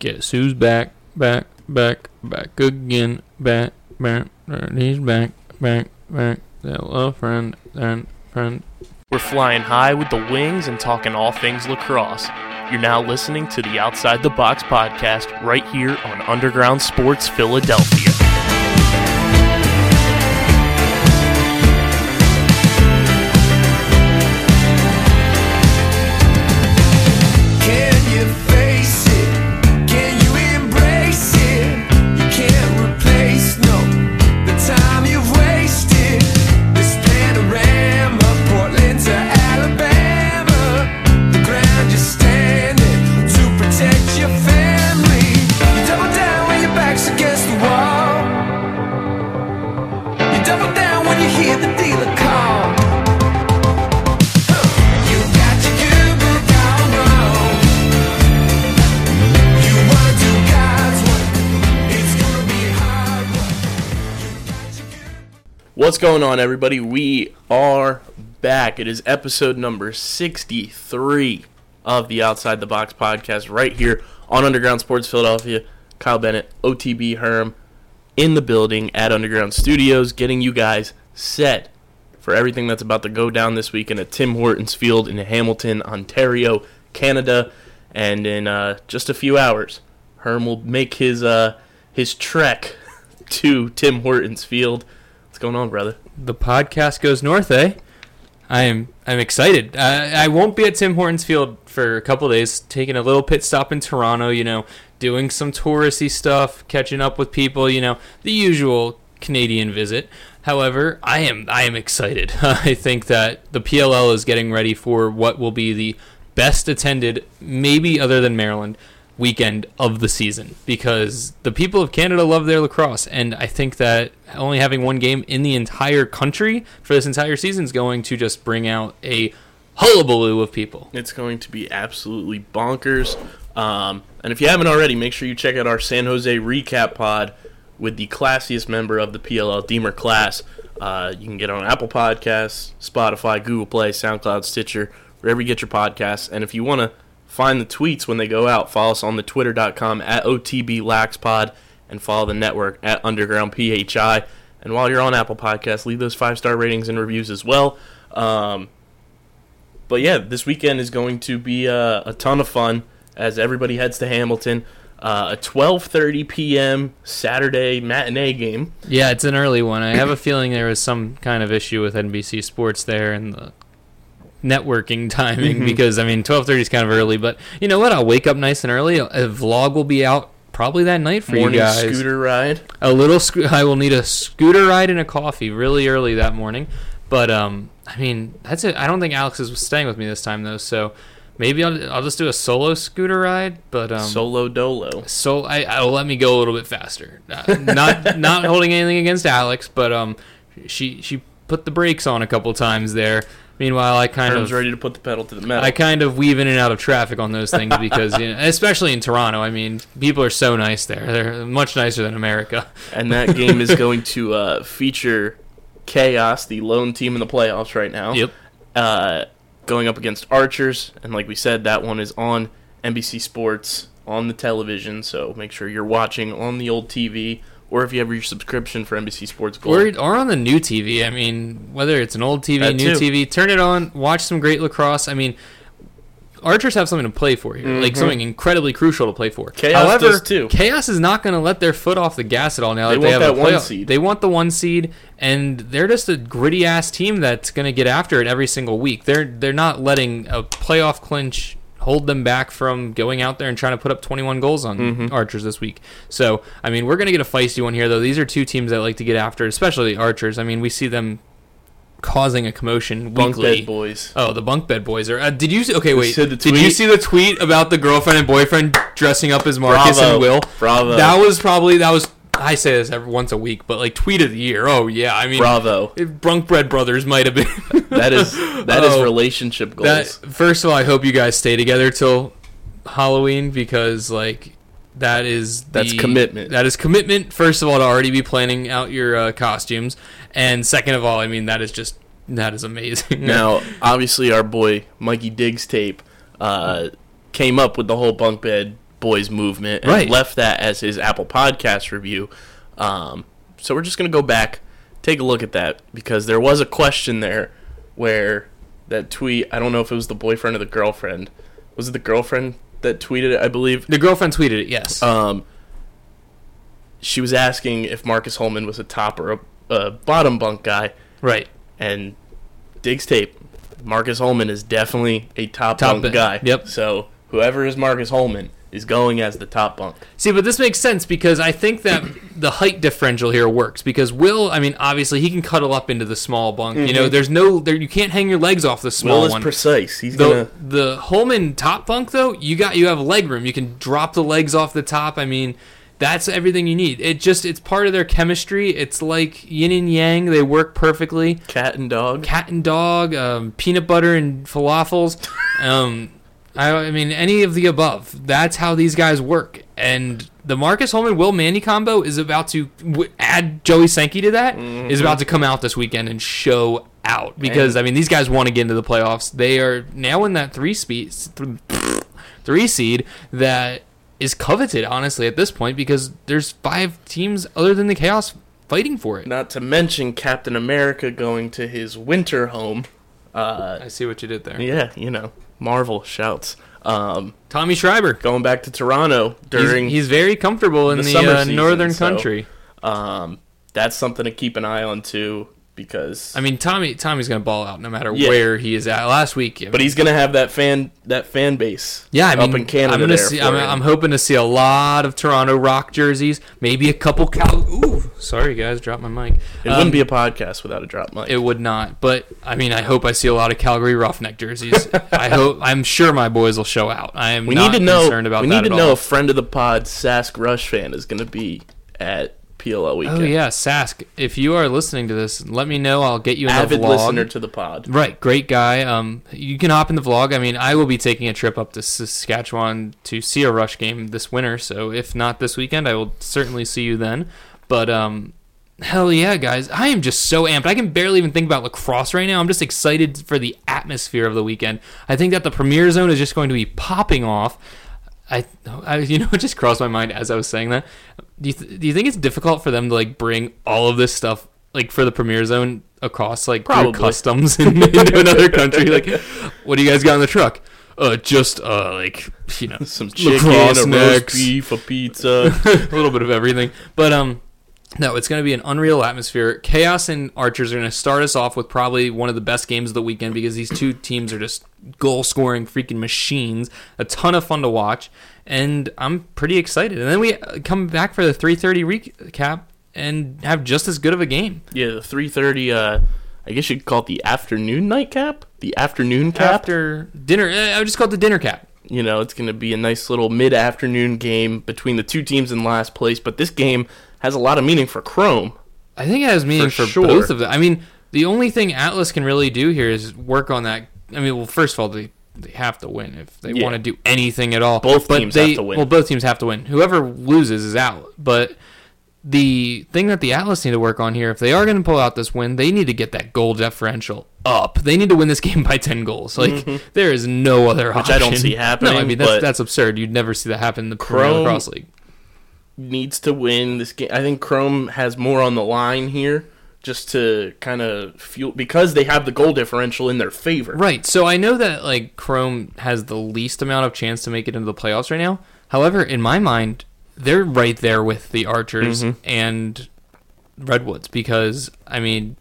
Guess who's back, back, back, back again, back, back, he's back, back, back. Hello, friend, and friend. We're flying high with the wings and talking all things lacrosse. You're now listening to the Outside the Box podcast right here on Underground Sports Philadelphia. What's going on, everybody? We are back. It is episode number 63 of the Outside the Box podcast right here on Underground Sports Philadelphia. Kyle Bennett, OTB Herm, in the building at Underground Studios, getting you guys set for everything that's about to go down this weekend at Tim Hortons Field in Hamilton, Ontario, Canada. And in uh, just a few hours, Herm will make his uh, his trek to Tim Hortons Field. What's going on, brother? The podcast goes north, eh? I am. I'm excited. I, I won't be at Tim Hortons Field for a couple days. Taking a little pit stop in Toronto. You know, doing some touristy stuff, catching up with people. You know, the usual Canadian visit. However, I am. I am excited. I think that the PLL is getting ready for what will be the best attended, maybe other than Maryland, weekend of the season because the people of Canada love their lacrosse, and I think that only having one game in the entire country for this entire season is going to just bring out a hullabaloo of people. It's going to be absolutely bonkers. Um, and if you haven't already, make sure you check out our San Jose recap pod with the classiest member of the PLL, Deemer Class. Uh, you can get on Apple Podcasts, Spotify, Google Play, SoundCloud, Stitcher, wherever you get your podcasts. And if you want to find the tweets when they go out, follow us on the twitter.com at OTBLaxPod and follow the network at Underground PHI. And while you're on Apple Podcasts, leave those five star ratings and reviews as well. Um, but yeah, this weekend is going to be uh, a ton of fun as everybody heads to Hamilton. Uh, a 12:30 p.m. Saturday matinee game. Yeah, it's an early one. I have a feeling there was some kind of issue with NBC Sports there and the networking timing because I mean 12:30 is kind of early, but you know what? I'll wake up nice and early. A vlog will be out probably that night for Morning you guys. scooter ride. a little sco- I will need a scooter ride and a coffee really early that morning. But um, I mean that's it. I don't think Alex is staying with me this time though, so maybe I'll, I'll just do a solo scooter ride. But um, Solo dolo. so I, I'll let me go a little bit faster. Uh, not not holding anything against Alex, but um, she she put the brakes on a couple times there. Meanwhile, I kind Herm's of ready to put the pedal to the metal. I kind of weave in and out of traffic on those things because, you know, especially in Toronto. I mean, people are so nice there. They're much nicer than America. and that game is going to uh, feature Chaos, the lone team in the playoffs right now. Yep. Uh, going up against Archers, and like we said, that one is on NBC Sports on the television. So make sure you're watching on the old TV, or if you have your subscription for NBC Sports Gold. Or, or on the new TV. I mean, whether it's an old TV, That new too. TV, turn it on, watch some great lacrosse. I mean, Archers have something to play for here, like something incredibly crucial to play for. Mm-hmm. Chaos However, too. Chaos is not going to let their foot off the gas at all now They that they want have that a one seed. They want the one seed, and they're just a gritty ass team that's going to get after it every single week. They're they're not letting a playoff clinch hold them back from going out there and trying to put up 21 goals on Mm-hmm. Archers this week. So, I mean, we're going to get a feisty one here, though. These are two teams that like to get after especially the Archers. I mean, we see them causing a commotion Bunk weekly. bed boys. Oh, the bunk bed boys are. Uh, did you? See, Okay, wait. Did you see the tweet about the girlfriend and boyfriend dressing up as Marcus Bravo. and Will? Bravo. That was probably that was. I say this every once a week, but like tweet of the year. Oh yeah, I mean, Bravo. if Brunk Bread Brothers might have been. That is that is Oh. relationship goals. that. First of all, I hope you guys stay together till Halloween because like that is the, That's commitment. That is commitment. First of all, to already be planning out your uh, costumes, and second of all, I mean that is just that is amazing. Now, obviously, our boy Mikey Diggs tape uh, came up with the whole bunk bed boys movement and Right. left that as his Apple Podcast review. Um, so we're just gonna go back, take a look at that because there was a question there where that tweet. I don't know if it was the boyfriend or the girlfriend. Was it the girlfriend that tweeted it? I believe. The girlfriend tweeted it. Yes. Um, she was asking if Marcus Holman was a top or a, a bottom bunk guy, right. and Diggs tape. Marcus Holman is definitely a top, Top bunk, guy. yep. So whoever is Marcus Holman is going as the top bunk. See, but this makes sense because I think that the height differential here works because Will, I mean, obviously he can cuddle up into the small bunk. You know, there's no there you can't hang your legs off the small Will is one. precise. He's the gonna. the Holman top bunk though, you got you have leg room. You can drop the legs off the top. I mean, that's everything you need. It just it's part of their chemistry. It's like yin and yang. They work perfectly. Cat and dog. Cat and dog, um, peanut butter and falafels. Um, I, I mean, any of the above. That's how these guys work. And the Marcus Holman Will Manny combo is about to w- add Joey Sankey to that. Is about to come out this weekend and show out because I mean these guys want to get into the playoffs. They are now in that three speed three seed that is coveted honestly at this point because there's five teams other than the Chaos fighting for it. Not to mention Captain America going to his winter home. Uh, I see what you did there. yeah, you know, Marvel shouts. Um, Tommy Schreiber. going back to Toronto He's, during he's very comfortable in the the, uh, season, northern so- country. Um, that's something to keep an eye on too, because I mean, Tommy Tommy's gonna ball out no matter Yeah. where he is at. Last week, but he's gonna have that fan that fan base. yeah, I mean, up in Canada I'm see. I'm. I'm hoping to see a lot of Toronto Rock jerseys. Maybe a couple Cal. Ooh, sorry guys, dropped my mic. It Um, wouldn't be a podcast without a drop mic. It would not, but I mean, I hope I see a lot of Calgary Roughneck jerseys. I hope. I'm sure my boys will show out. I am we not need to know. concerned about we need to know all. a friend of the pod, Sask Rush fan, is gonna be at PLL weekend. Oh yeah, Sask. If you are listening to this, let me know. I'll get you in avid the vlog. listener to the pod. Right, great guy. Um, you can hop in the vlog. I mean, I will be taking a trip up to Saskatchewan to see a Rush game this winter. So if not this weekend, I will certainly see you then. But um, hell yeah, guys! I am just so amped. I can barely even think about lacrosse right now. I'm just excited for the atmosphere of the weekend. I think that the Premier Zone is just going to be popping off. I, I you know, it just crossed my mind as I was saying that. Do you, th- do you think it's difficult for them to like bring all of this stuff like for the premiere Zone across like through customs in, into another country? Like, what do you guys got in the truck? Uh, just uh, like you know, Some chicken, a roast beef, a pizza. a little bit of everything. But um, no, it's going to be an unreal atmosphere. Chaos and Archers are going to start us off with probably one of the best games of the weekend because these two teams are just goal scoring freaking machines. A ton of fun to watch, and I'm pretty excited. And then we uh, come back for the 3:30 recap and have just as good of a game. yeah, the three thirty. Uh, I guess you'd call it the afternoon nightcap. The afternoon cap. After dinner, uh, I would just call it the dinner cap. you know, it's going to be a nice little mid-afternoon game between the two teams in last place. But this game has a lot of meaning for Chrome. I think it has meaning For for, sure. both of them. I mean, the only thing Atlas can really do here is work on that. I mean, well, first of all, they they have to win if they Yeah. want to do anything at all. Both But teams they, have to win. Well, both teams have to win. Whoever loses is out. But the thing that the Atlas need to work on here, if they are going to pull out this win, they need to get that goal differential up. They need to win this game by ten goals. Like mm-hmm. there is no other Which option. I don't see happening, No, I mean that's that's absurd. You'd never see that happen in the Chrome- Lacrosse League. Needs to win this game. I think Chrome has more on the line here, just to kind of fuel because they have the goal differential in their favor. Right. So I know that like Chrome has the least amount of chance to make it into the playoffs right now. However, in my mind, they're right there with the Archers mm-hmm. and Redwoods because I mean,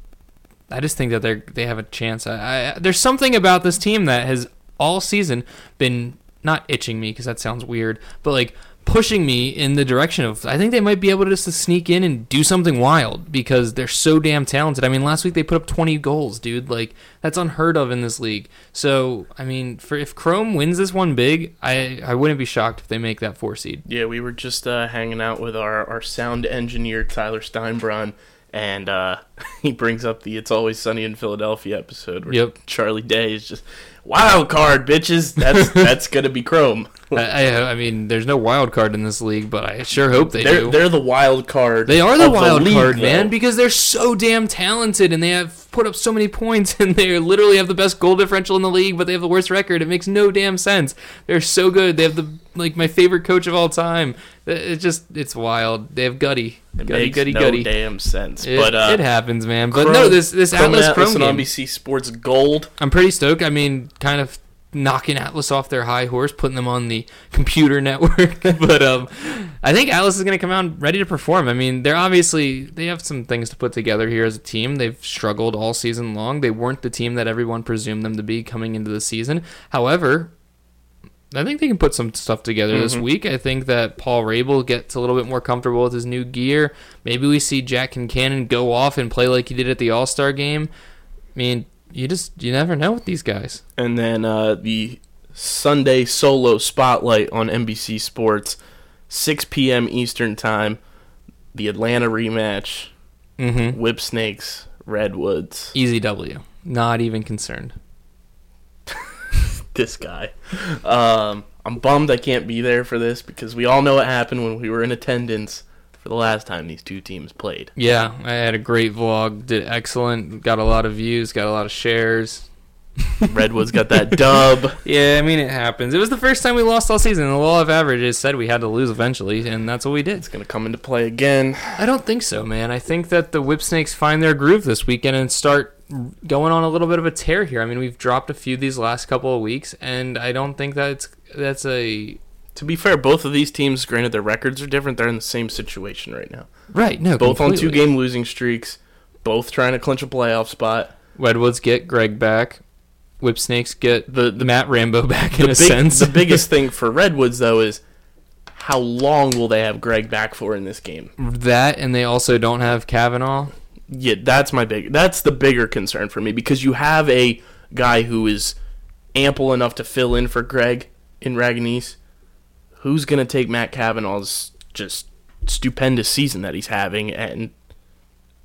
I just think that they they have a chance. I, I there's something about this team that has all season been not itching me because that sounds weird, but like pushing me in the direction of I think they might be able to just to sneak in and do something wild because they're so damn talented. I mean, last week they put up 20 goals, dude. Like that's unheard of in this league. So, I mean, for if Chrome wins this one big, I I wouldn't be shocked if they make that 4 seed. Yeah, we were just uh, hanging out with our, our sound engineer Tyler Steinbrun, and uh, he brings up the "It's Always Sunny in Philadelphia" episode where Yep. Charlie Day is just Wild card, bitches. That's that's gonna be Chrome. I, I, I mean, there's no wild card in this league, but I sure hope they They're do. they're the wild card. They are the wild league, card, though. man, because they're so damn talented and they have put up so many points and they literally have the best goal differential in the league, but they have the worst record. It makes no damn sense. They're so good. They have the like my favorite coach of all time. It's just it's wild. They have gutty, It gutty, makes gutty, no gutty. damn sense. It, but uh, it happens, man. But Chrome- no, this this Chrome Atlas Atlas Chrome on game. NBC Sports Gold. I'm pretty stoked. I mean, kind of knocking Atlas off their high horse, putting them on the computer network. but um, I think Atlas is going to come out ready to perform. I mean, they're obviously they have some things to put together here as a team. They've struggled all season long. They weren't the team that everyone presumed them to be coming into the season. However. I think they can put some stuff together this week. I think that Paul Rabil gets a little bit more comfortable with his new gear. Maybe we see Jack and Cannon go off and play like he did at the All Star game. I mean, you just you never know with these guys. and then uh, the Sunday solo spotlight on NBC Sports, 6 p.m. Eastern Time. The Atlanta rematch, Mm-hmm. Whip Snakes, Redwoods. Easy W. Not even concerned. This guy. Um, I'm bummed I can't be there for this because we all know what happened when we were in attendance for the last time these two teams played. Yeah, I had a great vlog. Did excellent. Got a lot of views. Got a lot of shares. Redwoods got that dub. Yeah, I mean it happens. It was the first time we lost all season. The law of averages said we had to lose eventually, and that's what we did. It's gonna come into play again. I don't think so, man. I think that the Whip Snakes find their groove this weekend and start going on a little bit of a tear here. I mean, we've dropped a few these last couple of weeks, and I don't think that's that's a To be fair, both of these teams, granted their records are different, they're in the same situation right now. right. No, Both on two game losing streaks, both trying to clinch a playoff spot. Redwoods get Greg back. Whip Snakes get The the, Matt Rambo back in a big- sense. the biggest thing for Redwoods though is how long will they have Greg back for in this game? that, and they also don't have Kavanagh. Yeah, that's my big. That's the bigger concern for me because you have a guy who is ample enough to fill in for Greg in Ragonese. Who's gonna take Matt Kavanagh's just stupendous season that he's having and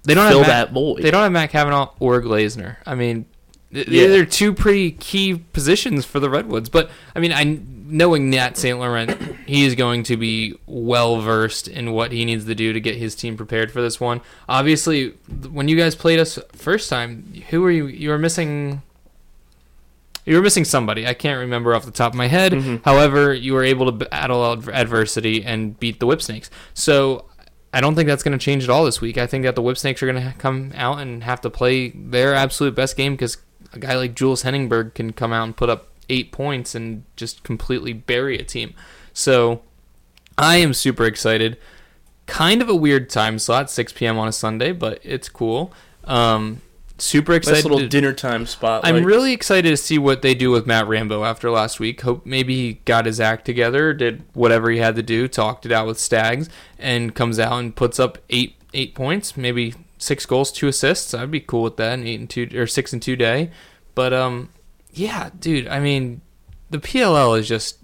They don't fill have Matt, that void? They don't have Matt Kavanagh or Glazner. I mean, th- they're two pretty key positions for the Redwoods. But I mean, I knowing Nat Saint Laurent, he is going to be well versed in what he needs to do to get his team prepared for this one. Obviously, when you guys played us first time, who were you? You were missing. You were missing somebody. I can't remember off the top of my head. However, you were able to battle adversity and beat the Whip Snakes. So I don't think that's going to change at all this week. I think that the Whip Snakes are going to come out and have to play their absolute best game because a guy like Jules Heningburg can come out and put up eight points and just completely bury a team. So I am super excited. Kind of a weird time slot, 6 p.m. on a Sunday, but it's cool. Um, super Nice excited. little to- dinner time spot. I'm really excited to see what they do with Matt Rambo after last week. Hope maybe he got his act together, did whatever he had to do, talked it out with Stags, and comes out and puts up eight eight points, maybe six goals, two assists. I'd be cool with that. An eight and two or six and two day. But um, yeah, dude. I mean, the PLL is just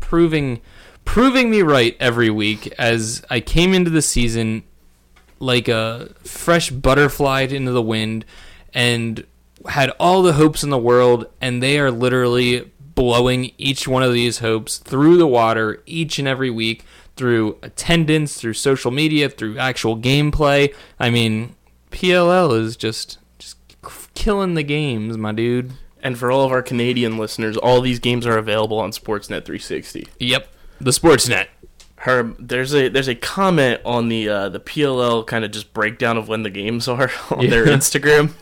proving proving me right every week as I came into the season like a fresh butterfly into the wind and had all the hopes in the world and they are literally blowing each one of these hopes through the water each and every week through attendance through social media through actual gameplay. I mean pll is just just killing the games my dude. And for all of our Canadian listeners, all these games are available on Sportsnet 360. yep the sportsnet. Herb, there's a there's a comment on the uh, the PLL kind of just breakdown of when the games are on their Instagram,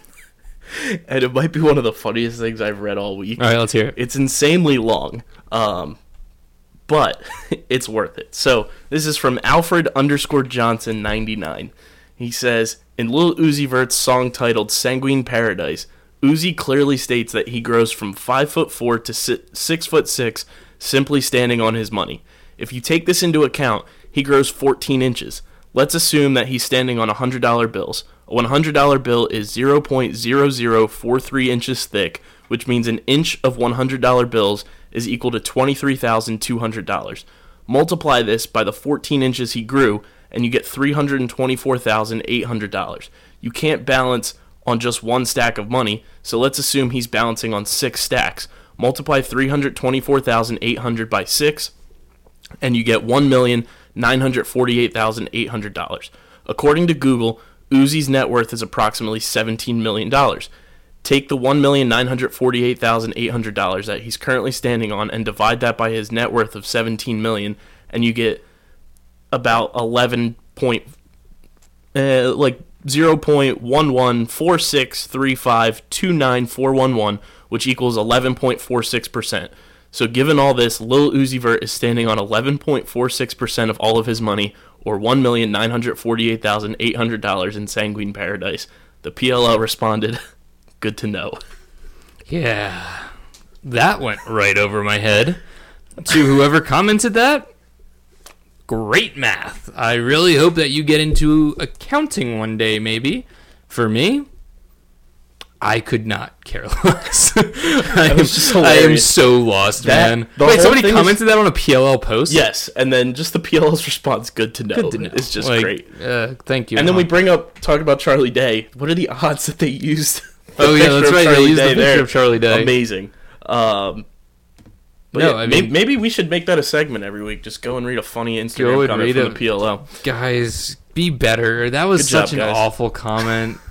and it might be one of the funniest things I've read all week. all right let's hear it It's insanely long, um, but it's worth it. So this is from Alfred underscore Johnson ninety nine. He says in Lil Uzi Vert's song titled "Sanguine Paradise," Uzi clearly states that he grows from five foot four to si- six foot six simply standing on his money. If you take this into account, he grows 14 inches. Let's assume that he's standing on $100 bills. A $100 bill is 0.0043 inches thick, which means an inch of $100 bills is equal to $23,200. Multiply this by the 14 inches he grew, and you get $324,800. You can't balance on just one stack of money, so let's assume he's balancing on six stacks. Multiply 324,800 by 6 and you get $1,948,800. According to Google, Uzi's net worth is approximately $17 million. Take the $1,948,800 that he's currently standing on and divide that by his net worth of 17 million and you get about 11 point uh, like 0.114635294111 which equals 11.46%. So given all this, Lil Uzi Vert is standing on 11.46% of all of his money or $1,948,800 in Sanguine Paradise. The PLL responded, "Good to know." Yeah, that went right over my head. To whoever commented that, great math. I really hope that you get into accounting one day, maybe. For me, I could not care less. I, am, I am so lost, That- man. Wait, somebody thing is- commented that on a PLL post? Yes, and then just the PLL's response, "Good to know." Good to know. It's just Like, great. Uh, thank you. And then we bring up talk about Charlie Day. What are the odds that they used? Oh, the yeah, that's right, they Charlie used the Day picture there? of Charlie Day. Amazing. Um, but No, yeah, I mean- maybe, we should make that a segment every week. Just go and read a funny Instagram comment from a- the PLL. guys, be better. That was Good job, such an guys. awful comment.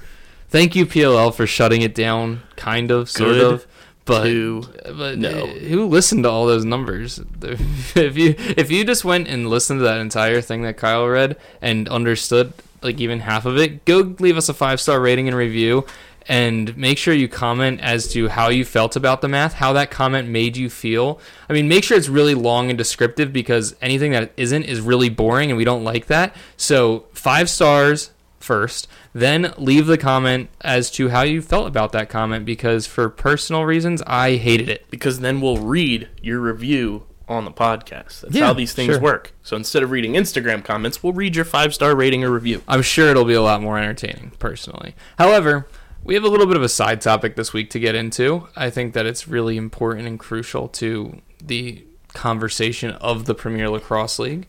Thank you, PLL, for shutting it down. Kind of, sort Good of, but to but know. uh, who listened to all those numbers? if you if you just went and listened to that entire thing that Kyle read and understood like even half of it, go leave us a five star rating and review. And make sure you comment as to how you felt about the math, how that comment made you feel. I mean, make sure it's really long and descriptive because anything that isn't is really boring and we don't like that. So, five stars first, then leave the comment as to how you felt about that comment because for personal reasons, I hated it. because then we'll read your review on the podcast. That's Yeah, how these things sure. work. So instead of reading Instagram comments, we'll read your five star rating or review. I'm sure it'll be a lot more entertaining, personally. However, we have a little bit of a side topic this week to get into. I think that it's really important and crucial to the conversation of the Premier Lacrosse League.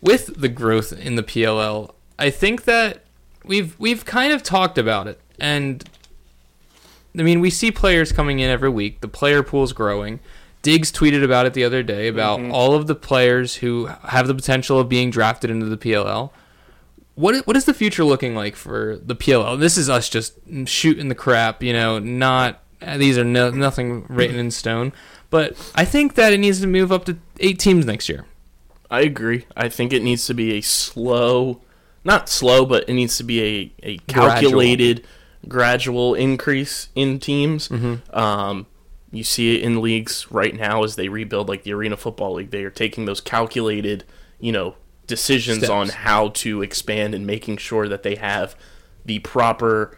With the growth in the PLL, I think that we've we've kind of talked about it, and I mean we see players coming in every week. The player pool's growing. Diggs tweeted about it the other day about mm-hmm. all of the players who have the potential of being drafted into the PLL what what is the future looking like for the PLL? This is us just shooting the crap, you know. Not these are no, nothing written in stone, but I think that it needs to move up to eight teams next year. I agree. I think it needs to be a slow, not slow, but it needs to be a, a calculated, gradual, increase in teams. Um, you see it in leagues right now as they rebuild, like the Arena Football League. They are taking those calculated, you know, decisions Steps. on how to expand and making sure that they have the proper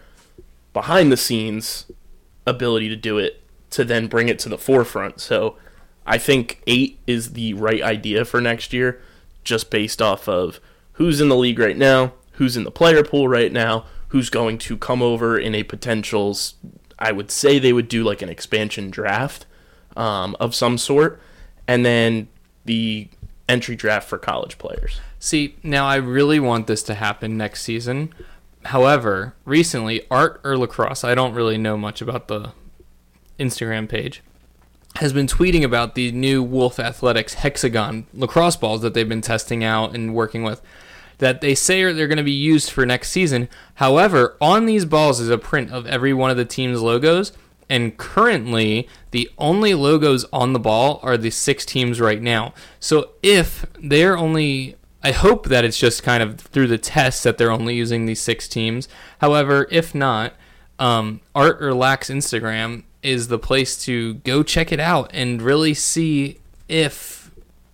behind the scenes ability to do it to then bring it to the forefront. So I think eight is the right idea for next year, just based off of who's in the league right now, who's in the player pool right now, who's going to come over in a potential. I would say they would do like an expansion draft um, of some sort, and then the entry draft for college players. See, now I really want this to happen next season. However, recently, Art or Lacrosse, I don't really know much about the Instagram page, has been tweeting about the new Wolf Athletics hexagon lacrosse balls that they've been testing out and working with. That they say are they're going to be used for next season. However, on these balls is a print of every one of the team's logos, and currently the only logos on the ball are the six teams right now. So if they're only I hope that it's just kind of through the test that they're only using these six teams. However, if not, um, Art or Lax Instagram is the place to go check it out and really see if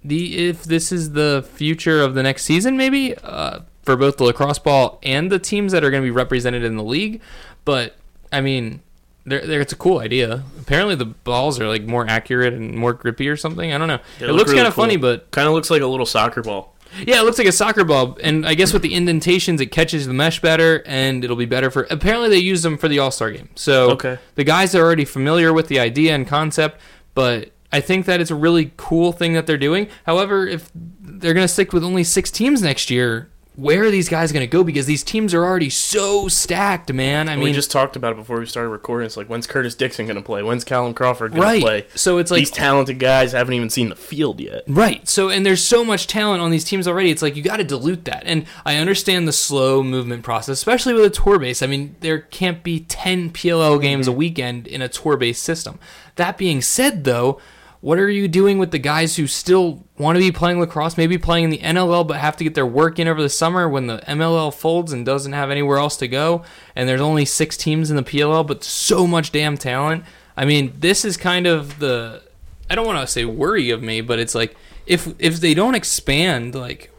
the if this is the future of the next season, maybe uh, for both the lacrosse ball and the teams that are going to be represented in the league. But I mean, there, there, it's a cool idea. Apparently, the balls are like more accurate and more grippy or something. I don't know. They it look looks really kind of cool. funny, but kind of looks like a little soccer ball. yeah, it looks like a soccer ball, and I guess with the indentations, it catches the mesh better, and it'll be better for. Apparently, they use them for the All Star game, so Okay. the guys are already familiar with the idea and concept. But I think that it's a really cool thing that they're doing. However, if they're going to stick with only six teams next year, where are these guys going to go? Because these teams are already so stacked, man. I we mean, just talked about it before we started recording. It's like, when's Curtis Dickson going to play? When's Callum Crawford going right. to play? So it's like These talented guys haven't even seen the field yet. Right. So, and there's so much talent on these teams already. It's like you got to dilute that. And I understand the slow movement process, especially with a tour base. I mean, there can't be 10 PLL games a weekend in a tour based system. That being said, though, what are you doing with the guys who still want to be playing lacrosse, maybe playing in the NLL, but have to get their work in over the summer when the MLL folds and doesn't have anywhere else to go? And there's only six teams in the PLL, but so much damn talent. I mean, this is kind of the I don't want to say worry of me, but it's like if if they don't expand, like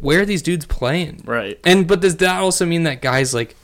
where are these dudes playing? Right. And but does that also mean that guys like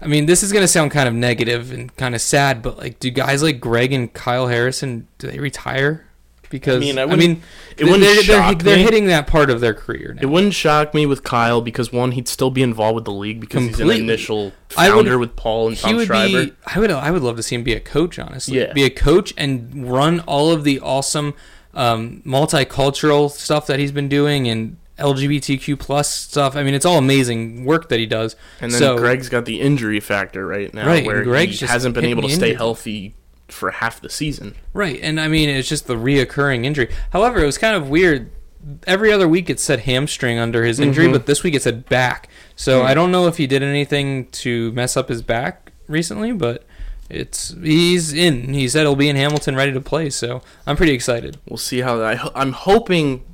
I mean, this is gonna sound kind of negative and kind of sad, but like, do guys like Greg and Kyle Harrison do they retire? Because I mean, I I mean, it wouldn't they're, they're, they're me. hitting that part of their career now. It wouldn't shock me with Kyle because one, he'd still be involved with the league because he's an initial I would- founder with Paul and Tom Schreiber. be. I would. I would love to see him be a coach. Honestly, Yeah. be a coach and run all of the awesome um, multicultural stuff that he's been doing and LGBTQ plus stuff. I mean, it's all amazing work that he does. And then so, Greg's got the injury factor right now, Right, where just hasn't been able to stay injury. healthy for half the season. Right, and I mean it's just the reoccurring injury. However, it was kind of weird. Every other week it said hamstring under his injury, Mm-hmm. but this week it said back. So Hmm. I don't know if he did anything to mess up his back recently, but it's he's in. He said he'll be in Hamilton ready to play. So I'm pretty excited. We'll see how I. I'm hoping,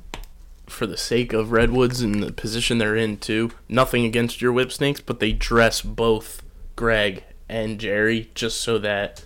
for the sake of Redwoods and the position they're in too. Nothing against your whip snakes, but they dress both Greg and Jerry just so that,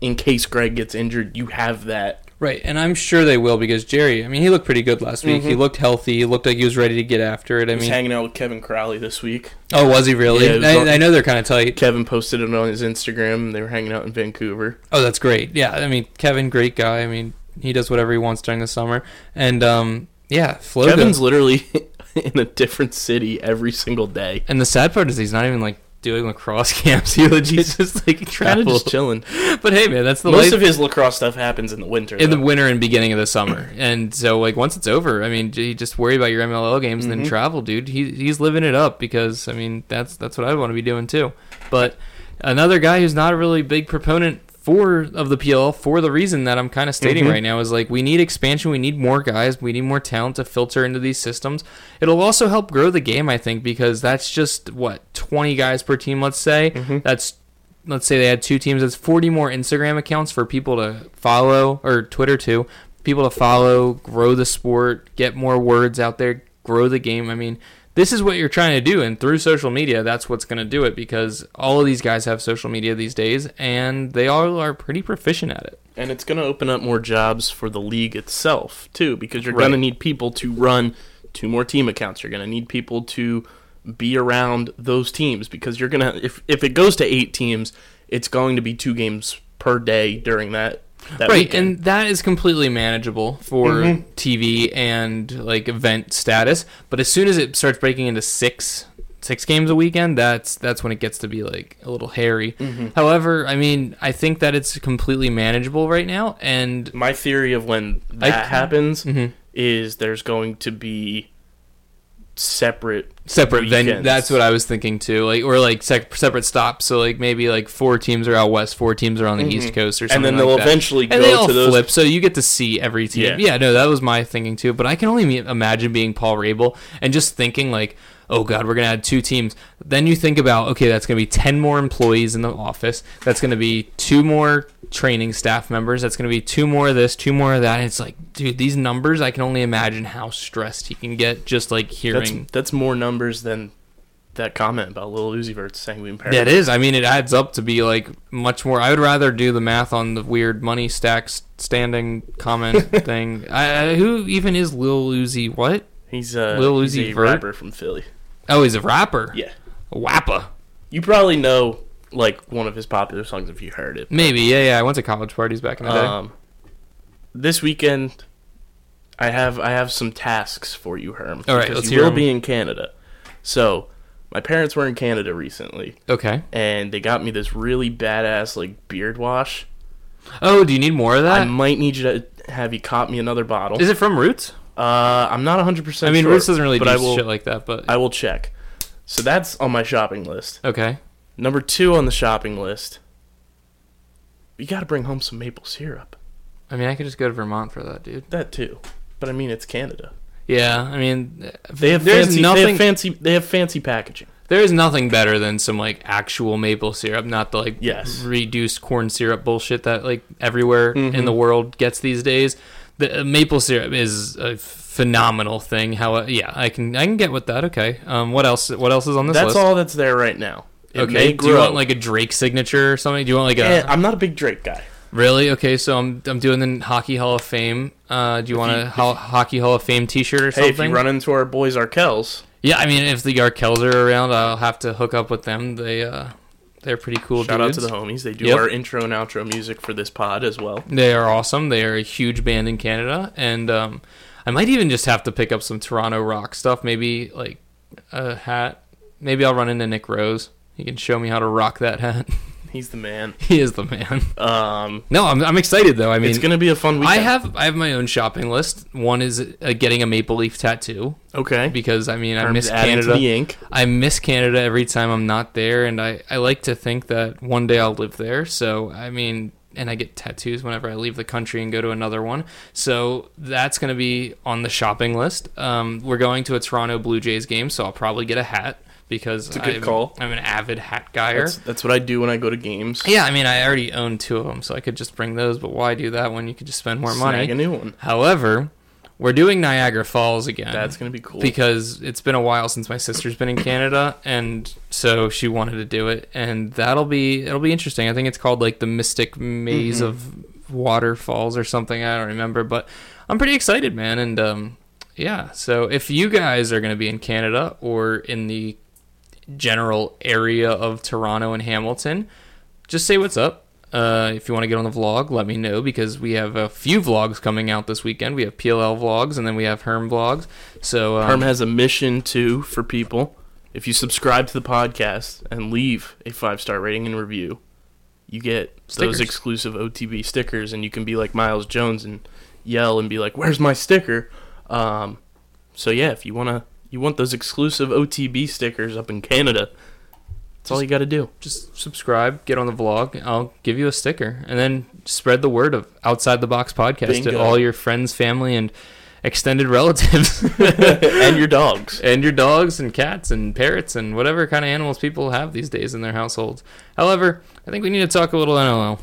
in case Greg gets injured, you have that. Right, and I'm sure they will because Jerry. I mean, he looked pretty good last week. He looked healthy. He looked like he was ready to get after it. I was mean, hanging out with Kevin Crowley this week. oh, was he really? Yeah, was on- I, I know they're kind of tight. Kevin posted it on his Instagram. They were hanging out in Vancouver. Oh, that's great. Yeah, I mean, Kevin, great guy. I mean, he does whatever he wants during the summer. And um, yeah, Flo. Kevin's literally in a different city every single day. and the sad part is he's not even like doing lacrosse camps. He legit just like Kind of just chilling. But hey, man, that's the Most life of his lacrosse stuff happens in the winter. in the winter and beginning of the summer. And so like once it's over, I mean, you just worry about your MLL games and Mm-hmm. then travel, dude. He he's living it up because I mean that's that's what I want to be doing too. But another guy who's not a really big proponent for of the PLL for the reason that I'm kind of stating Mhm. right now is like we need expansion, we need more guys, we need more talent to filter into these systems. It'll also help grow the game, I think, because that's just what 20 guys per team, let's say. Mm-hmm. That's let's say they had two teams. That's 40 more Instagram accounts for people to follow or Twitter too. People to follow, grow the sport, get more words out there, grow the game. I mean, this is what you're trying to do, and through social media, that's what's going to do it because all of these guys have social media these days, and they all are pretty proficient at it. and it's going to open up more jobs for the league itself too because you're Right. going to need people to run two more team accounts you're going to need people to be around those teams because you're going to if if it goes to 8 teams it's going to be two games per day during that that right, weekend. and that is completely manageable for Mhm. TV and like event status. But as soon as it starts breaking into six six games a weekend, that's that's when it gets to be like a little hairy. Mm-hmm. However, I mean, I think that it's completely manageable right now, and my theory of when I- that happens Mhm. is there's going to be separate separate venue. That's what I was thinking too. Like or like sec- separate stops. So like maybe like four teams are out west, four teams are on the mm-hmm. east coast, or something. and then they'll like eventually and they go all to those flip, so you get to see every team. Yeah. Yeah. no, that was my thinking too. But I can only imagine being Paul Rabel and just thinking like, oh god, we're gonna add two teams. Then you think about, okay, that's gonna be ten more employees in the office. That's gonna be two more training staff members. That's gonna be two more of this, two more of that. And it's like, dude, these numbers, I can only imagine how stressed he can get just like that's hearing. that's more numbers than that comment about Lil Uzi Vert's sanguine parents. That is. I mean, it adds up to be like much more. I would rather do the math on the weird money stacks standing comment thing. I, who even is Lil Uzi? What? He's uh, Lil he's Uzi a Vert? rapper from Philly. Oh, he's a rapper. Yeah, A wappa. you probably know like one of his popular songs if you heard it. Maybe. Yeah, yeah. I went to college parties back in the day. Um, this weekend, I have I have some tasks for you, Herm. All right, let's you hear will be in Canada. So, my parents were in Canada recently, okay. and they got me this really badass like beard wash. Oh, do you need more of that? I might need you to have you cop me another bottle. Is it from Roots? Uh, I'm not 100. percent I mean, sure, Roots doesn't really do I will. shit like that, but I will check. So that's on my shopping list. okay. Number two on the shopping list. You got to bring home some maple syrup. I mean, I could just go to Vermont for that, dude. That too, but I mean it's Canada. Yeah, I mean, They have fancy. They have fancy. They have fancy packaging. There's nothing better than some like actual maple syrup, not the like Yes. reduced corn syrup bullshit that like everywhere in Mhm. the world gets these days. The uh, maple syrup is a phenomenal thing. How yeah, I can I can get with that. Okay. Um, what else? What else is on this That's list? all that's there right now. It okay. Do you want like a Drake signature or something? Do you want like a Eh, I'm not a big Drake guy. really? Okay, so I'm I'm doing the Hockey Hall of Fame. Uh, do you want you- a if ho- Hockey Hall of Fame T-shirt or Hey, something? Hey, if you run into our boys Arkells, Yeah, I mean, if the Arkells are around, I'll have to hook up with them. They uh, they're pretty cool shout dudes. out to the homies. They do Yep. our intro and outro music for this pod as well. They are awesome. They are a huge band in Canada, and um, I might even just have to pick up some Toronto rock stuff. Maybe like a hat. Maybe I'll run into Nick Rose. He can show me how to rock that hat. He's the man. he is the man. Um, No, I'm I'm excited though. I mean, it's gonna be a fun weekend. I have I have my own shopping list. One is uh, getting a maple leaf tattoo okay. because I mean I Terms miss to Canada. the ink. I miss Canada every time I'm not there, and I, I like to think that one day I'll live there. So, I mean, and I get tattoos whenever I leave the country and go to another one. So, that's going to be on the shopping list. Um, we're going to a Toronto Blue Jays game, so I'll probably get a hat because it's a good I'm, call. I'm an avid hat guyer. That's, that's what I do when I go to games. yeah, I mean, I already own two of them, so I could just bring those, but why do that when you could just spend more money? Snag a new one. However, we're doing Niagara Falls again That's gonna be cool. because it's been a while since my sister's been in Canada, and so she wanted to do it, and that'll be it'll be interesting. I think it's called like the Mystic Maze Mhm. of Waterfalls or something. I don't remember, but I'm pretty excited, man. And um, yeah, so if you guys are gonna be in Canada or in the general area of Toronto and Hamilton, just say what's up. Uh, if you want to get on the vlog, let me know because we have a few vlogs coming out this weekend. We have PLL vlogs and then we have Herm vlogs. So um, Herm has a mission too for people. If you subscribe to the podcast and leave a five star rating and review, you get Stickers. those exclusive OTB stickers, and you can be like Miles Jones and yell and be like, "Where's my sticker?" Um, so yeah, if you wanna you want those exclusive OTB stickers up in Canada, that's all you got to do. just subscribe, get on the vlog. I'll give you a sticker, and then spread the word of Outside the Box podcast to all your friends, family, and extended relatives, and your dogs. and your dogs and cats and parrots and whatever kind of animals people have these days in their households. However, I think we need to talk a little NLL.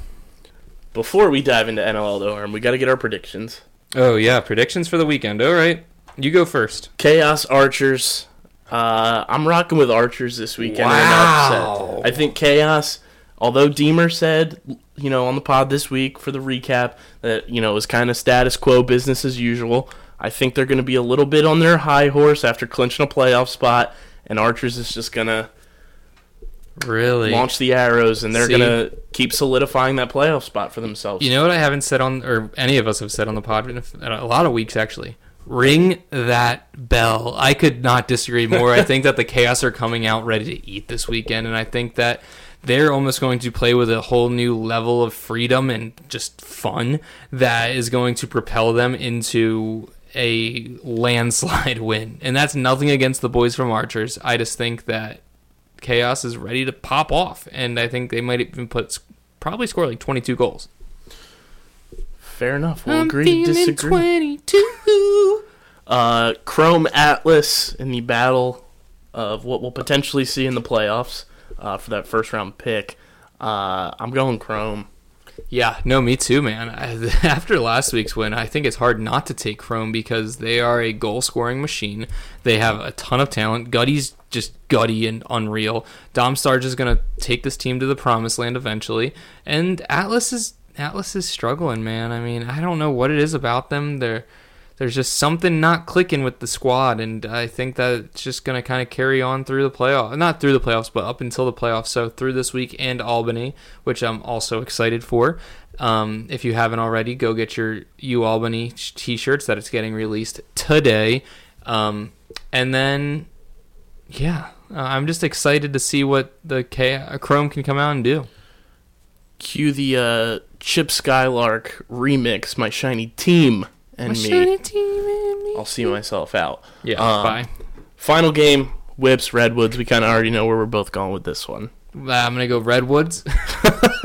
Before we dive into NLL though, Herm, we got to get our predictions. Oh yeah, predictions for the weekend. All right, you go first. Chaos Archers. Uh, I'm rocking with Archers this weekend. Wow. upset. I think Chaos, although Deemer said, you know, on the pod this week for the recap, that, you know, it was kind of status quo, business as usual. I think they're going to be a little bit on their high horse after clinching a playoff spot, and Archers is just going to Really? launch the arrows, and they're See? going to keep solidifying that playoff spot for themselves. You know what I haven't said on, or any of us have said on the pod in a, in a lot of weeks actually. Ring that bell. I could not disagree more. I think that the Chaos are coming out ready to eat this weekend, and I think that they're almost going to play with a whole new level of freedom and just fun that is going to propel them into a landslide win. And that's nothing against the boys from Archers. I just think that Chaos is ready to pop off, and I think they might even put probably score like 22 goals. Fair enough. We'll agree to disagree. Uh, Chrome Atlas in the battle of what we'll potentially see in the playoffs uh, for that first round pick. Uh, I'm going Chrome. Yeah, no, me too, man. I, after last week's win, I think it's hard not to take Chrome because they are a goal scoring machine. They have a ton of talent. Gutty's just gutty and unreal. Dom Starsia is going to take this team to the promised land eventually. And Atlas is Atlas is struggling, man. I mean, I don't know what it is about them. They're there's just something not clicking with the squad, and I think that it's just going to kind of carry on through the playoff, not through the playoffs, but up until the playoffs. So through this week and Albany, which I'm also excited for. Um, if you haven't already, go get your U Albany t-shirts that it's getting released today, um, and then yeah, uh, I'm just excited to see what the K- Chrome can come out and do. Cue the uh, Chip Skylark remix, My Shiny Team and me. team and I'll see myself out. Yeah, Um, bye. Final game, Whips, Redwoods. We kind of already know where we're both going with this one. Uh, I'm gonna go Redwoods.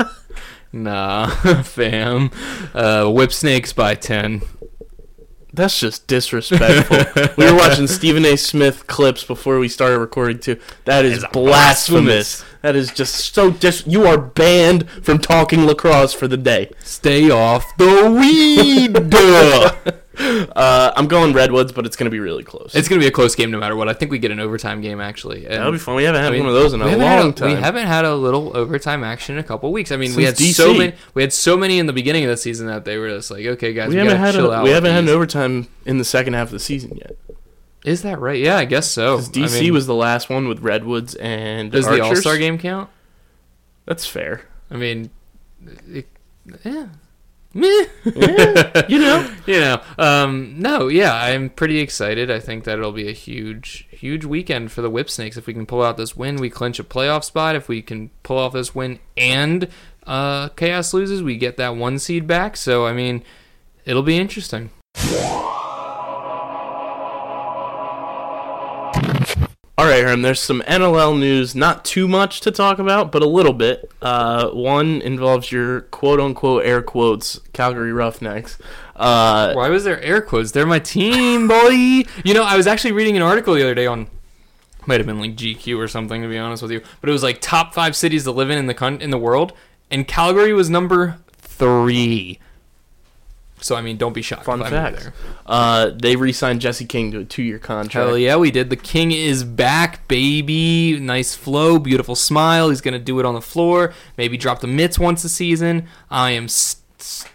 nah, fam. Uh, Whip Snakes by ten. That's just disrespectful. we were watching Stephen A. Smith clips before we started recording too. That is That is blasphemous. That is just so dis. You are banned from talking lacrosse for the day. Stay off the weed. Uh, I'm going Redwoods, but it's going to be really close. it's gonna be a close game no matter what. I think we get an overtime game actually. And, That'll be fun. We haven't had I mean, one of those in a long time. We haven't had a little overtime action in a couple weeks. I mean, we had Since so many. We had so many in the beginning of the season that they were just like, okay, guys, we we, haven't had chill a, out. we haven't had an overtime in the second half of the season yet. Is that right? Yeah, I guess so. 'Cause DC I mean, was the last one with Redwoods and Does the Archers. All Star game count? That's fair. I mean, it, yeah. Meh. Yeah, you know. you know um no yeah i'm pretty excited i think that it'll be a huge huge weekend for the Whipsnakes if we can pull out this win we clinch a playoff spot if we can pull off this win and uh chaos loses we get that one seed back so i mean it'll be interesting right, Herm. There's some NLL news. Not too much to talk about, but a little bit. Uh, one involves your quote unquote air quotes Calgary Roughnecks. Uh, why was there air quotes they're my team boy you know i was actually reading an article the other day on might have been like gq or something to be honest with you but it was like top five cities to live in in the con- in the world and calgary was number three so i mean don't be shocked fun fact. Uh, they re-signed Jesse King to a two-year contract. Hell yeah, we did. The king is back, baby. Nice flow, beautiful smile. He's gonna do it on the floor. Maybe drop the mitts once a season. I am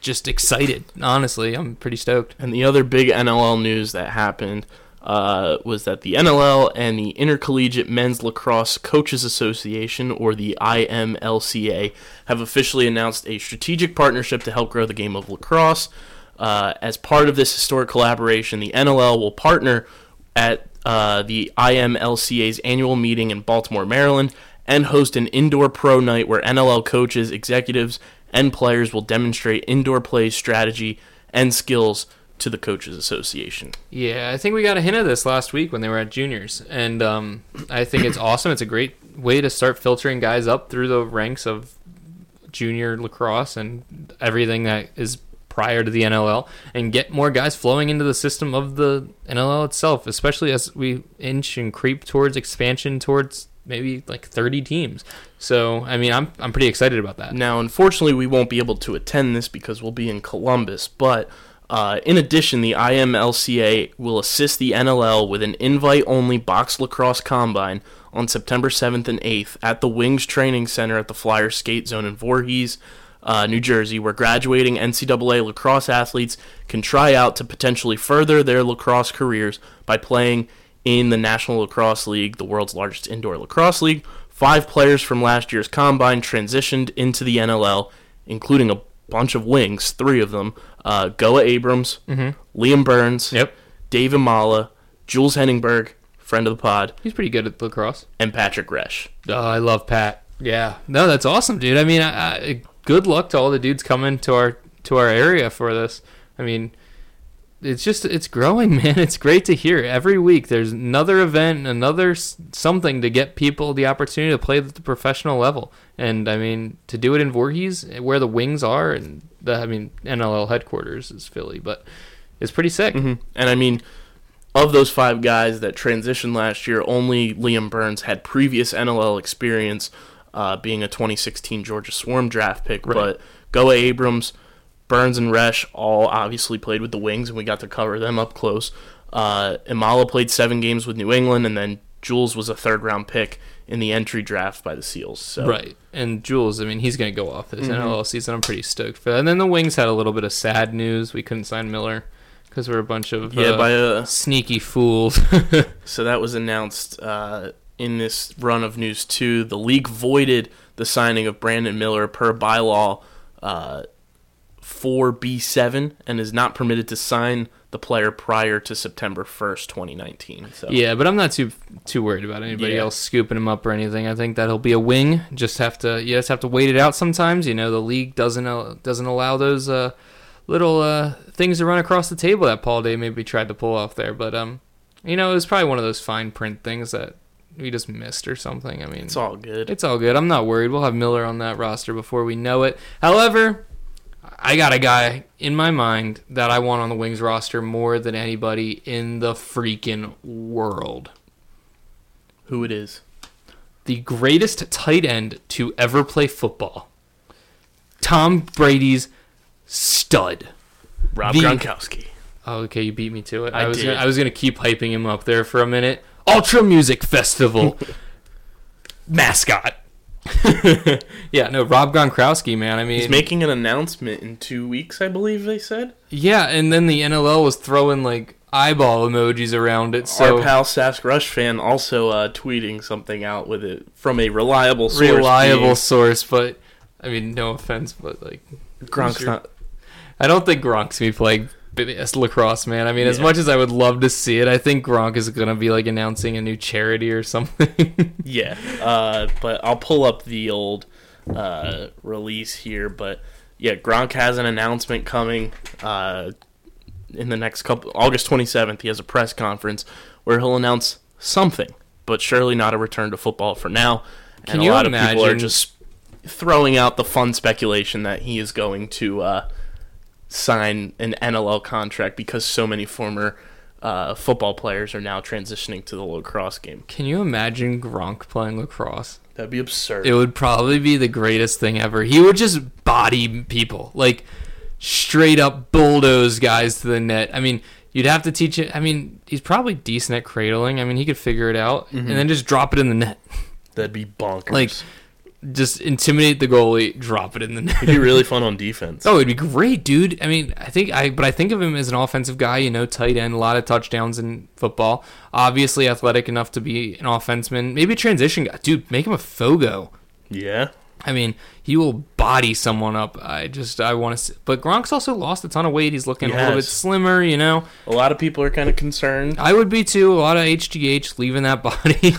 just excited. Honestly, I'm pretty stoked. And the other big NLL news that happened uh, was that the NLL and the Intercollegiate Men's Lacrosse Coaches Association, or the IMLCA, have officially announced a strategic partnership to help grow the game of lacrosse. Uh, as part of this historic collaboration, the NLL will partner at uh, the IMLCA's annual meeting in Baltimore, Maryland, and host an indoor pro night where NLL coaches, executives, and players will demonstrate indoor play strategy and skills to the Coaches Association. Yeah, I think we got a hint of this last week when they were at juniors, and um, I think it's awesome. It's a great way to start filtering guys up through the ranks of junior lacrosse and everything that is prior to the NLL, and get more guys flowing into the system of the NLL itself, especially as we inch and creep towards expansion towards maybe like 30 teams. So, I mean, I'm I'm pretty excited about that. Now, unfortunately, we won't be able to attend this because we'll be in Columbus, but uh, in addition, the IMLCA will assist the NLL with an invite only box lacrosse combine on September 7th and 8th at the Wings Training Center at the Flyer Skate Zone in Voorhees, uh, New Jersey, where graduating NCAA lacrosse athletes can try out to potentially further their lacrosse careers by playing in the National Lacrosse League, the world's largest indoor lacrosse league. Five players from last year's combine transitioned into the NLL, including a bunch of wings, three of them uh, Goa Abrams, Liam Burns, Yep. Dave Amala, Jules Heningburg, friend of the pod, He's pretty good at lacrosse. and Patrick Resch. Oh, I love Pat. Yeah, no, that's awesome, dude. I mean, I, I, good luck to all the dudes coming to our to our area for this. I mean, it's just it's growing, man. It's great to hear every week. There's another event, another something to get people the opportunity to play at the professional level. And I mean, to do it in Voorhees, eh, where the wings are, and the I mean, NLL headquarters is Philly, but it's pretty sick. Mm-hmm. And I mean, of those five guys that transitioned last year, only Liam Burns had previous NLL experience, uh, being a 2016 Georgia Swarm draft pick. Right. But Goa Abrams, Burns, and Resch all obviously played with the Wings, and we got to cover them up close. Uh, Imala played seven games with New England, and then Jules was a third round pick in the entry draft by the Seals. So Right. And Jules, I mean, he's going to go off this Mm-hmm. NLL season. I'm pretty stoked for that. And then the Wings had a little bit of sad news. We couldn't sign Miller because we're a bunch of yeah, uh, by a sneaky fools. So that was announced uh, in this run of news too. The league voided the signing of Brandon Miller per bylaw uh, 4B7 and is not permitted to sign the player prior to September 1st, 2019. So yeah, but I'm not too too worried about anybody Yeah. else scooping him up or anything. I think that he'll be a wing. Just have to you just have to wait it out sometimes. You know, the league doesn't uh, doesn't allow those uh, little uh, things to run across the table that Paul Day maybe tried to pull off there. But um, you know, it was probably one of those fine print things that we just missed or something. I mean, It's all good. it's all good. I'm not worried. We'll have Miller on that roster before we know it. However, I got a guy in my mind that I want on the Wings roster more than anybody in the freaking world. Who it is? The greatest tight end to ever play football. Tom Brady's stud. Rob The- Gronkowski. Oh, okay, you beat me to it. I was did. Gonna, I was gonna keep hyping him up there for a minute. Ultra Music Festival mascot. yeah, no, Rob Gronkowski, man. I mean, He's making an announcement in two weeks, I believe they said. yeah, and then the NLL was throwing like eyeball emojis around it. So Our pal Sask Rush fan also uh, tweeting something out with it from a reliable source. reliable being source, but I mean, no offense, but like, Gronk's Sure. not. I don't think Gronk's gonna be playing as lacrosse, man. I mean, as much as I would love to see it, I think Gronk is gonna be like announcing a new charity or something. Yeah, uh, but I'll pull up the old uh, release here. But yeah, Gronk has an announcement coming uh, in the next couple. August 27th, he has a press conference where he'll announce something, but surely not a return to football for now. Can you a lot of people are just throwing out the fun speculation that he is going to uh, sign an NLL contract because so many former uh, football players are now transitioning to the lacrosse game. Can you imagine Gronk playing lacrosse? That'd be absurd. It would probably be the greatest thing ever. He would just body people, like straight up bulldoze guys to the net. I mean, you'd have to teach it. I mean, he's probably decent at cradling. I mean, he could figure it out and then just drop it in the net. That'd be bonkers. Like, just intimidate the goalie, drop it in the net. it'd be really fun on defense. Oh, it'd be great, dude. I mean, I think I, but I think of him as an offensive guy. You know, tight end, a lot of touchdowns in football. Obviously, athletic enough to be an offenseman. Maybe a transition guy, dude. Make him a fogo. Yeah, I mean, he will body someone up. I just, I want to. But Gronk's also lost a ton of weight. He's looking He a little bit slimmer. You know, a lot of people are kind of concerned. I would be too. A lot of HGH leaving that body.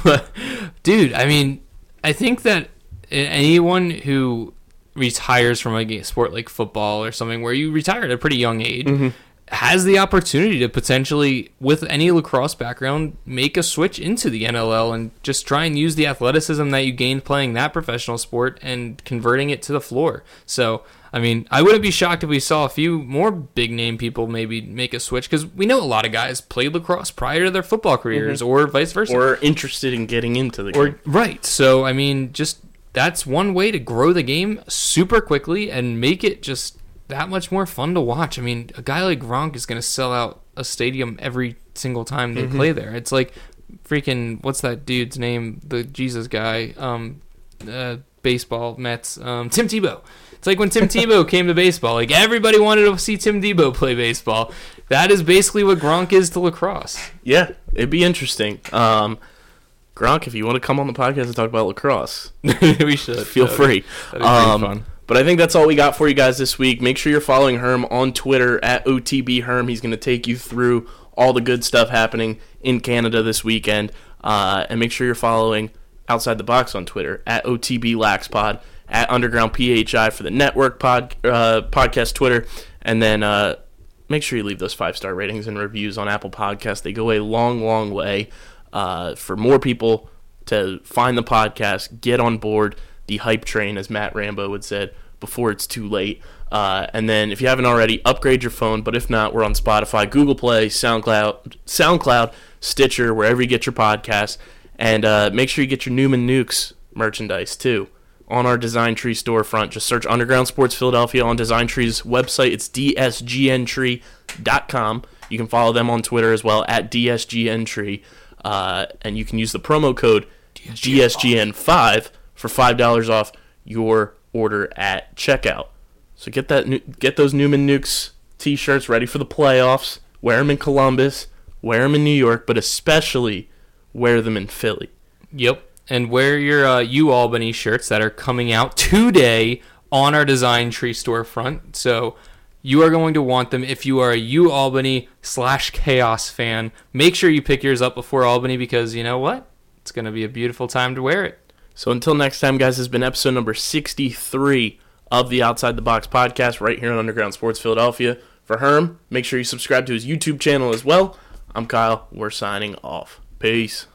but, dude, I mean, I think that anyone who retires from a sport like football or something where you retire at a pretty young age mm-hmm. has the opportunity to potentially, with any lacrosse background, make a switch into the NLL and just try and use the athleticism that you gained playing that professional sport and converting it to the floor. So, I mean, I wouldn't be shocked if we saw a few more big name people maybe make a switch because we know a lot of guys played lacrosse prior to their football careers or vice versa. Or interested in getting into the game. Or right. So I mean, just that's one way to grow the game super quickly and make it just that much more fun to watch. I mean, a guy like Gronk is going to sell out a stadium every single time they play there. It's like freaking what's that dude's name? The Jesus guy, um, uh, baseball Mets, um, Tim Tebow. It's like when Tim Tebow came to baseball. Like everybody wanted to see Tim Tebow play baseball. That is basically what Gronk is to lacrosse. Yeah, it'd be interesting. Um, Gronk, if you want to come on the podcast and talk about lacrosse, we should feel That'd free. be Um. But I think that's all we got for you guys this week. Make sure you're following Herm on Twitter at OTB Herm. He's going to take you through all the good stuff happening in Canada this weekend. Uh, and make sure you're following Outside the Box on Twitter at OTB LaxPod, at Underground PHI for the network pod, uh, podcast Twitter. And then uh, make sure you leave those five star ratings and reviews on Apple Podcasts. They go a long, long way uh, for more people to find the podcast, get on board the hype train, as Matt Rambo would said, before it's too late. Uh, and then, if you haven't already, upgrade your phone. But if not, we're on Spotify, Google Play, SoundCloud, SoundCloud, Stitcher, wherever you get your podcasts. And uh, make sure you get your Newman Nukes merchandise too on our Design Tree storefront. Just search Underground Sports Philadelphia on Design Tree's website. It's dsgntree.com. You can follow them on Twitter as well at dsgntree. Uh, and you can use the promo code DSGN5 for $5 off your order at checkout. So get that get those Newman Nukes t-shirts ready for the playoffs. Wear them in Columbus, wear them in New York, but especially wear them in Philly. Yep. And wear your uh, U Albany shirts that are coming out today on our Design Tree storefront. So you are going to want them if you are a U Albany slash Chaos fan. Make sure you pick yours up before Albany because you know what? It's going to be a beautiful time to wear it. So until next time, guys, this has been episode number 63 of the Outside the Box podcast right here on Underground Sports Philadelphia. For Herm, make sure you subscribe to his YouTube channel as well. I'm Kyle. We're signing off. Peace.